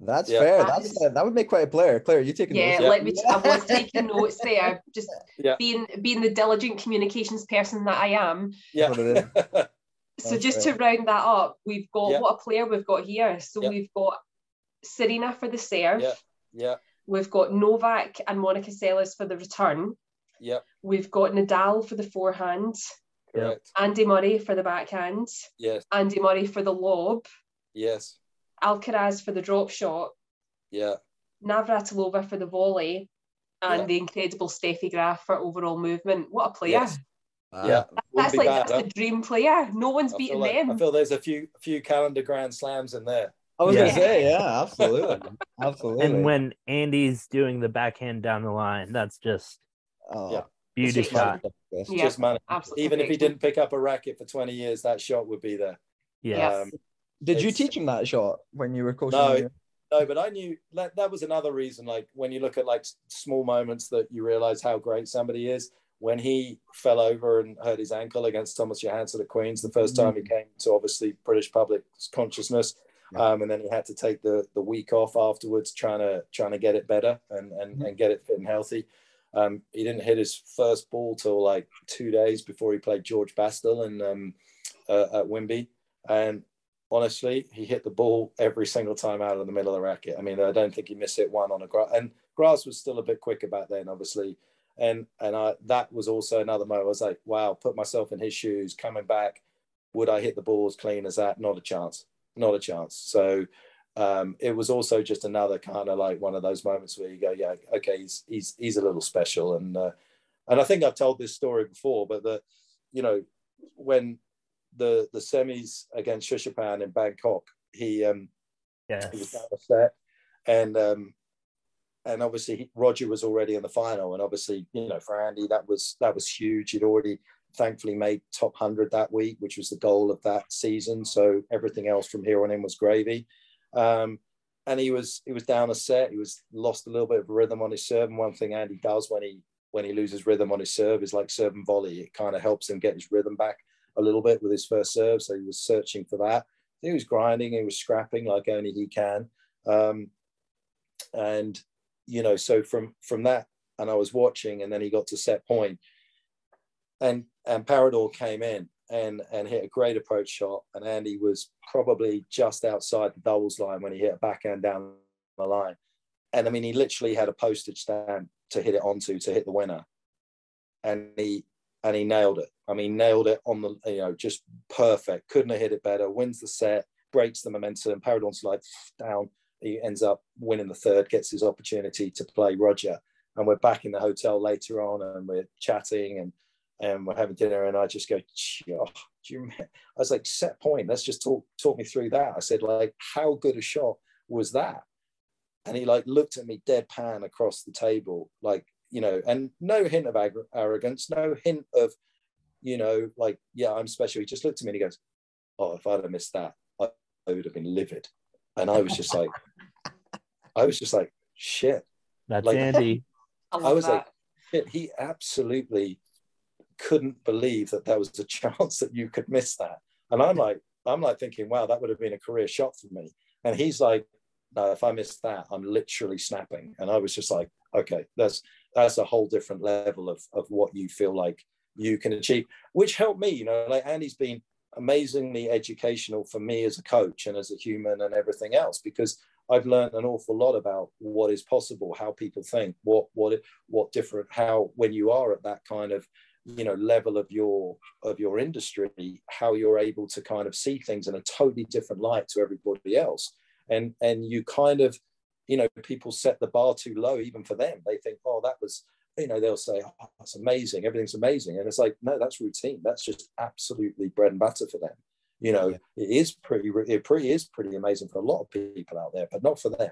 Put it in there. That's Yeah. fair. That That's is- uh, that would make quite a player. Claire, you taking Yeah, notes? Yeah. let me. I was taking notes there, just Yeah. being being the diligent communications person that I am. yeah. So That's just fair. to round that up, we've got Yeah. what a player we've got here. So Yeah. we've got Serena for the serve. Yeah. yeah, We've got Novak and Monica Seles for the return. yeah, We've got Nadal for the forehand. correct. Andy Murray for the backhand. Yes, Andy Murray for the lob. yes, Alcaraz for the drop shot. Yeah. Navratilova for the volley, and Yeah. the incredible Steffi Graf for overall movement. What a player! Yes. Uh, yeah. Wouldn't That's like bad, that's huh? the dream player. No one's I feel, beating like- them. I feel there's a few few calendar grand slams in there. I was Yeah. gonna say, yeah, absolutely, absolutely. And when Andy's doing the backhand down the line, that's just oh, Yeah. beauty just shot. yes. Yeah, Just money. absolutely Even if he didn't pick up a racket for 20 years, that shot would be there. Yeah. Um, Did you teach him that shot when you were coaching? No. him? No, but I knew that that was another reason. Like when you look at like small moments that you realize how great somebody is. When he fell over and hurt his ankle against Thomas Johansson at Queens, the 1st time he came to obviously British public consciousness, Yeah. um, and then he had to take the the week off afterwards, trying to trying to get it better and and, Mhm. and get it fit and healthy. Um, he didn't hit his first ball till like two days before he played George Bastl and um, uh, at Wimby, and honestly, he hit the ball every single time out of the middle of the racket. I mean, I don't think he missed it one on a grass. And grass was still a bit quicker back then, obviously. And and I that was also another moment. I was like, wow, put myself in his shoes, coming back. Would I hit the ball as clean as that? Not a chance. Not a chance. So um, it was also just another kind of like one of those moments where you go, yeah, okay, he's he's he's a little special. And uh, and I think I've told this story before, but the you know when the the semis against Srichaphan in Bangkok, he um Yes. he was down a set, and um and obviously he- Roger was already in the final, and obviously you know for Andy that was that was huge. He'd already thankfully made top hundred that week, which was the goal of that season. So everything else from here on in was gravy. Um, and he was he was down a set. He was lost a little bit of rhythm on his serve. And one thing Andy does when he when he loses rhythm on his serve is like serve and volley. It kind of helps him get his rhythm back a little bit with his first serve. So he was searching for that. He was grinding. He was scrapping like only he can. Um, and you know, so from from that, and I was watching, and then he got to set point, and and Paradorn came in and and hit a great approach shot, and Andy was probably just outside the doubles line when he hit a backhand down the line, and I mean he literally had a postage stamp to hit it onto to hit the winner, and he and he nailed it. I mean, nailed it on the you know just perfect. Couldn't have hit it better. Wins the set, breaks the momentum. Paradorn's like down. He ends up winning the third, gets his opportunity to play Roger, and we're back in the hotel later on, and we're chatting and and we're having dinner, and I just go, oh, do you remember? I was like, set point. Let's just talk talk me through that. I said, like, how good a shot was that? And he like looked at me deadpan across the table, like you know, and no hint of ag- arrogance, no hint of, you know, like, yeah, I'm special. He just looked at me and he goes, oh, if I'd have missed that, I, I would have been livid. And I was just like, I was just like, shit. That's like- Andy. I I was that. like, shit, he absolutely couldn't believe that there was a chance that you could miss that. And I'm like, I'm like thinking, wow, that would have been a career shot for me. And he's like, no, if I miss that, I'm literally snapping. And I was just like, okay, that's that's a whole different level of of what you feel like you can achieve, which helped me. You know, like Andy's been amazingly educational for me as a coach and as a human and everything else because I've learned an awful lot about what is possible, how people think, what what what different how when you are at that kind of you know level of your of your industry, how you're able to kind of see things in a totally different light to everybody else, and and you kind of you know people set the bar too low even for them. They think, oh, that was you know they'll say, oh, that's amazing, everything's amazing, and it's like no, that's routine. That's just absolutely bread and butter for them. You know Yeah. it is pretty it pretty is pretty amazing for a lot of people out there but not for them.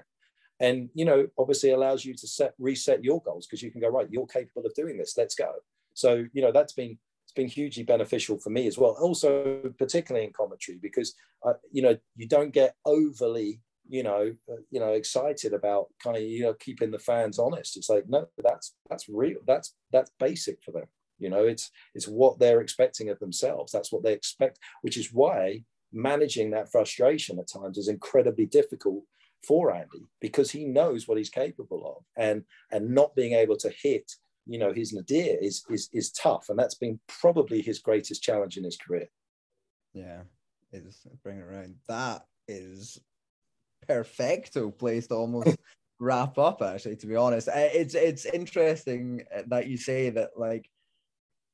And you know obviously allows you to set reset your goals because you can go right you're capable of doing this. Let's go. So you know that's been it's been hugely beneficial for me as well. Also particularly in commentary because uh, you know you don't get overly you know uh, you know excited about kind of you know keeping the fans honest. It's like no that's that's real. That's that's basic for them. You know it's it's what they're expecting of themselves. That's what they expect which is why managing that frustration at times is incredibly difficult for Andy because he knows what he's capable of. And and not being able to hit you know his nadir is is is tough. And that's been probably his greatest challenge in his career. Yeah, is bring it around. That is perfecto place to almost wrap up. Actually, to be honest, Uh, it's it's interesting that you say that like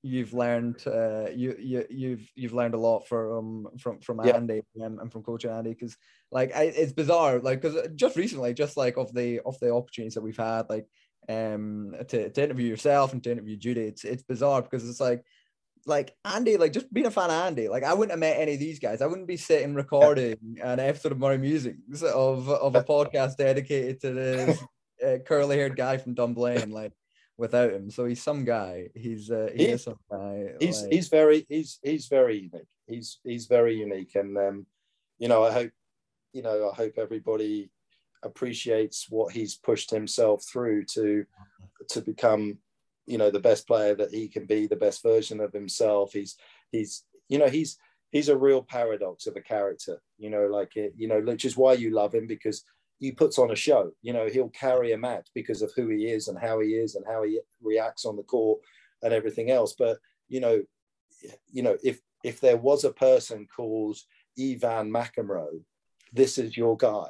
you've learned uh, you you you've you've learned a lot from from from Yeah. Andy and, and from coaching Andy because like I, it's bizarre like because just recently just like of the of the opportunities that we've had like um to, to interview yourself and to interview Judy it's it's bizarre because it's like like Andy like just being a fan of Andy like I wouldn't have met any of these guys I wouldn't be sitting recording an episode of Murray Music of of a podcast dedicated to this uh, curly haired guy from Dunblane like without him. So he's some guy. He's uh, he He- is some guy. he's like- he's very he's he's very unique. He's he's very unique, and um, you know, I hope you know, I hope everybody appreciates what he's pushed himself through to to become, you know, the best player that he can be, the best version of himself. He's he's you know he's he's a real paradox of a character. You know, like it, you know, which is why you love him because he puts on a show. You know, he'll carry a match because of who he is and how he is and how he reacts on the court and everything else. But you know, you know, if if there was a person called Ivan McEnroe, this is your guy.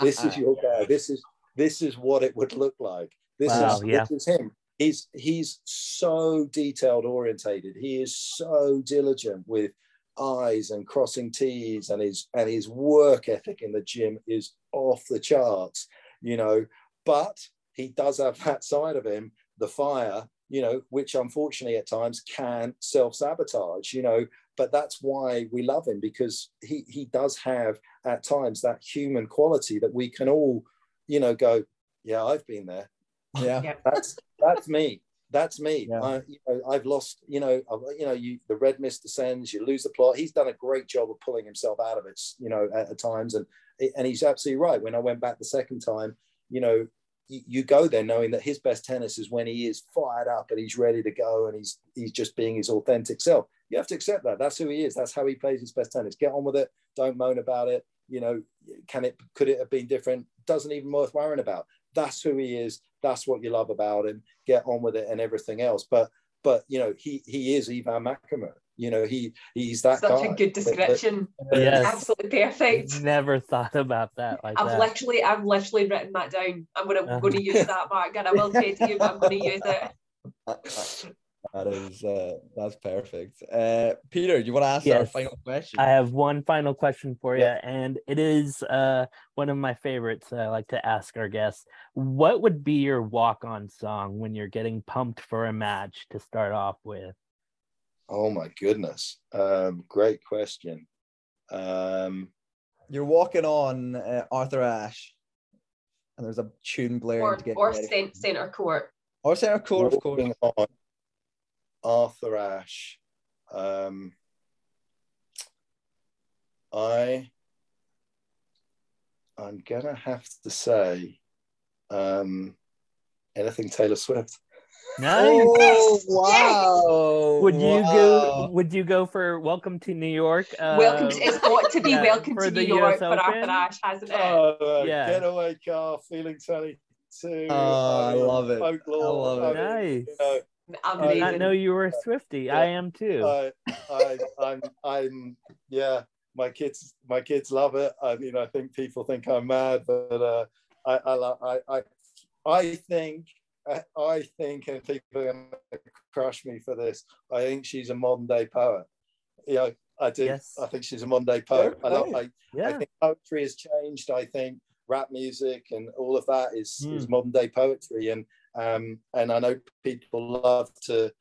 This is your guy. This is this is what it would look like. This Wow, is yeah. this is him. He's he's so detailed orientated. He is so diligent with eyes and crossing T's and his and his work ethic in the gym is off the charts, you know. But he does have that side of him, the fire, you know, which unfortunately at times can self-sabotage, you know. But that's why we love him because he he does have at times that human quality that we can all, you know, go, yeah, I've been there. Yeah. Yeah. That's that's me. That's me. Yeah. I, you know, I've lost. You know, I've, you know, you the red mist descends. You lose the plot. He's done a great job of pulling himself out of it. You know, at, at times, and and he's absolutely right. When I went back the second time, you know, you, you go there knowing that his best tennis is when he is fired up and he's ready to go and he's he's just being his authentic self. You have to accept that. That's who he is. That's how he plays his best tennis. Get on with it. Don't moan about it. You know, can it could it have been different? Doesn't even worth worrying about. That's who he is. That's what you love about him. Get on with it and everything else. But but you know, he he is Ivan McEnroe. You know, he he's that Such guy. a good description. Yes. Absolutely perfect. Never thought about that like I've that. literally, I've literally written that down. I'm gonna, Uh-huh. going to use that, Mark, and I will say to you, but I'm going to use it. That is uh, that's perfect. Uh, Peter, you want to ask our final question? I have one final question for you, Yeah. and it is uh, one of my favorites that I like to ask our guests. What would be your walk on song when you're getting pumped for a match to start off with? Oh my goodness. Um, great question. Um, You're walking on uh, Arthur Ashe, and there's a tune blaring Or, to get or ready. cent- centre court. or center court, of course. on Arthur Ashe. Um, I I'm gonna have to say um, anything Taylor Swift. Nice. Oh wow! would you Wow. go? Would you go for "Welcome to New York"? welcome Uh, to, it's got to be yeah, welcome to New York US for Arthur Open? Ashe, hasn't it? Oh, Yeah. getaway car, feeling 22. Oh, I love it. Folklore. I love it. Nice. you know, I did Amazing. not know you were a Swifty. Yeah. I am too. I, I, I'm, I'm, yeah. My kids, my kids love it. I mean, I think people think I'm mad, but uh, I, I, I, I, I think, I, I think, and people are going to crush me for this. I think she's a modern day poet. You know, I do. Yes. I think she's a modern day poet. I love. Okay. I, I think poetry has changed. I think rap music and all of that is, Hmm. is modern day poetry, and um, and I know people love to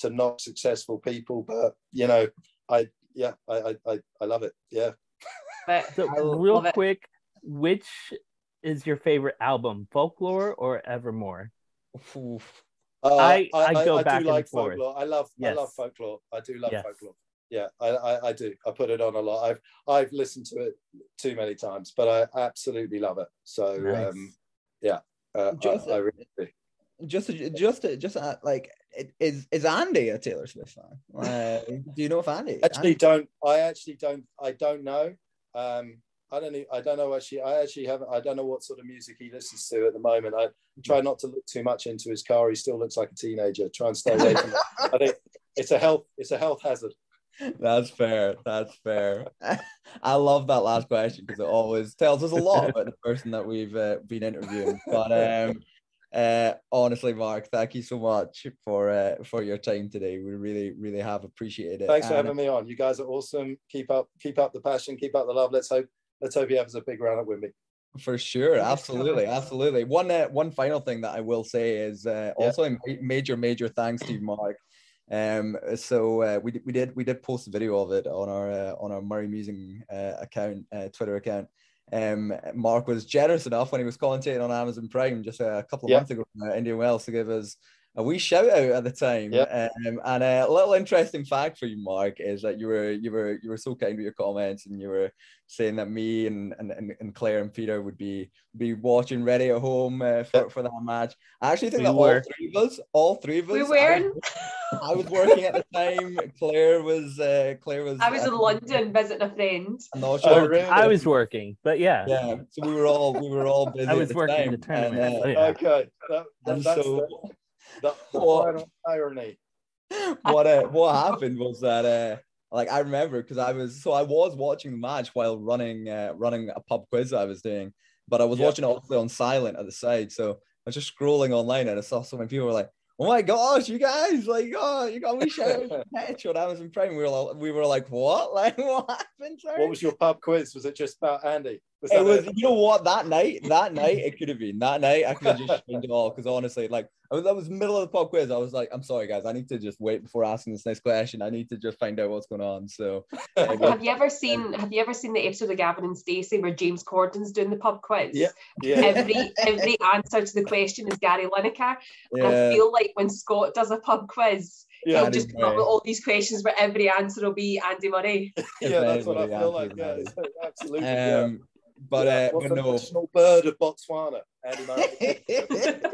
to knock successful people, but you know, I yeah, I I, I, I love it. Yeah, But So real love it. quick, which is your favorite album, Folklore or Evermore? Oof. Uh, I- I go back do and like forth. folklore. I love I love folklore. I do love Yes. folklore. Yeah, I, I I do. I put it on a lot. I've I've listened to it too many times, but I absolutely love it. So Nice. um, yeah, uh, Just- I, I really do. Just, just, just uh, like, is is Andy a Taylor Swift fan? Like, do you know if Andy? actually don't i actually don't i don't know um i don't know i don't know actually i actually haven't i don't know what sort of music he listens to at the moment i try not to look too much into his car he still looks like a teenager try and stay away from it i think it's a health it's a health hazard That's fair. That's fair. I love that last question because it always tells us a lot about the person that we've uh, been interviewing. But um, uh, honestly, Mark, thank you so much for uh, for your time today. We really, really have appreciated it. Thanks for having me on. You guys are awesome. Keep up, keep up the passion, keep up the love. Let's hope, let's hope he has a big round at Wimby. For sure, absolutely, absolutely. One uh, one final thing that I will say is uh, also yeah. a major, major thanks to Mark. Um, so uh, we we did we did post a video of it on our uh, on our Murray Musing uh, account, uh, Twitter account. Um, Mark was generous enough when he was commentating on Amazon Prime just a couple of yeah. months ago, uh, Indian Wells, to give us a wee shout out at the time. Yeah. Um, and a little interesting fact for you, Mark, is that you were you were you were so kind with your comments, and you were saying that me and and, and Claire and Peter would be be watching ready at home uh, for, for that match. I actually think we that were. all three of us, all three of us, we were. I, I was working at the time. Claire was uh, Claire was. I was uh, in London visiting a friend. I'm not sure. Oh, really? I was working, but yeah. Yeah. So we were all we were all busy. I was working time. the tournament. And, uh, yeah. Okay. That, that, that's so, the, the, the what, irony. What uh, what happened was that uh, like I remember because I was so I was watching the match while running uh, running a pub quiz I was doing, but I was yep. watching it also on silent at the side. So I was just scrolling online and I saw so many people were like, "Oh my gosh, you guys! Like, oh, you got me shouting on Amazon Prime." We were like, we were like, "What? Like, what happened?" Sorry? What was your pub quiz? Was it just about Andy? Was it was. It? You know what? That night, that night, it could have been that night. I could have just changed it all because honestly, like I was, that was middle of the pub quiz. I was like, I'm sorry, guys. I need to just wait before asking this next question. I need to just find out what's going on. So, have, have you ever seen Have you ever seen the episode of Gavin and Stacey where James Corden's doing the pub quiz? Yeah, yeah. Every every answer to the question is Gary Lineker. Yeah. I feel like when Scott does a pub quiz, yeah, he'll just come up with all these questions where every answer will be Andy Murray. yeah, that's what I feel like. Yeah, absolutely. Um, yeah. But, uh, but no. national bird of Botswana,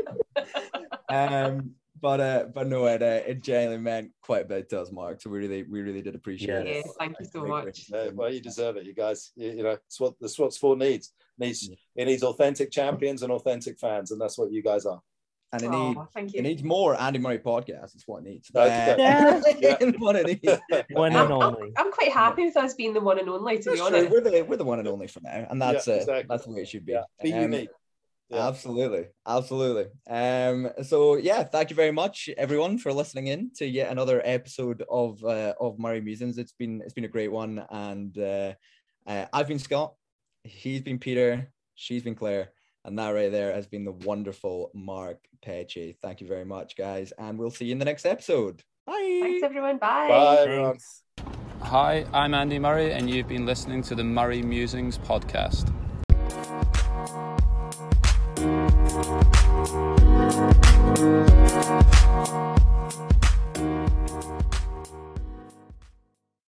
um, but uh, but no, it uh, it genuinely meant quite a bit to us, Mark. So we really we really did appreciate yeah. it. Yeah, thank you so much. Yeah, well, you deserve it, you guys. You, you know, it's what the what sport needs. needs yeah. It needs authentic champions and authentic fans, and that's what you guys are. And it, oh, need, it needs more Andy Murray podcasts. It's what it needs. Yeah. yeah. what it needs. One and I'm, only. I'm, I'm, quite happy with us being the one and only, to that's be honest. We're the, we're the one and only for now. And that's yeah, exactly. it. That's the way it should be. Be um, unique. Yeah. Absolutely, absolutely. Um, so yeah, thank you very much, everyone, for listening in to yet another episode of uh, of Murray Musings. It's been it's been a great one, and uh, uh, I've been Scott, he's been Peter, she's been Claire, and that right there has been the wonderful Mark Petchey. Thank you very much, guys, and we'll see you in the next episode. Bye. Thanks, everyone. Bye. Bye, everyone. Hi, I'm Andy Murray, and you've been listening to the Murray Musings podcast.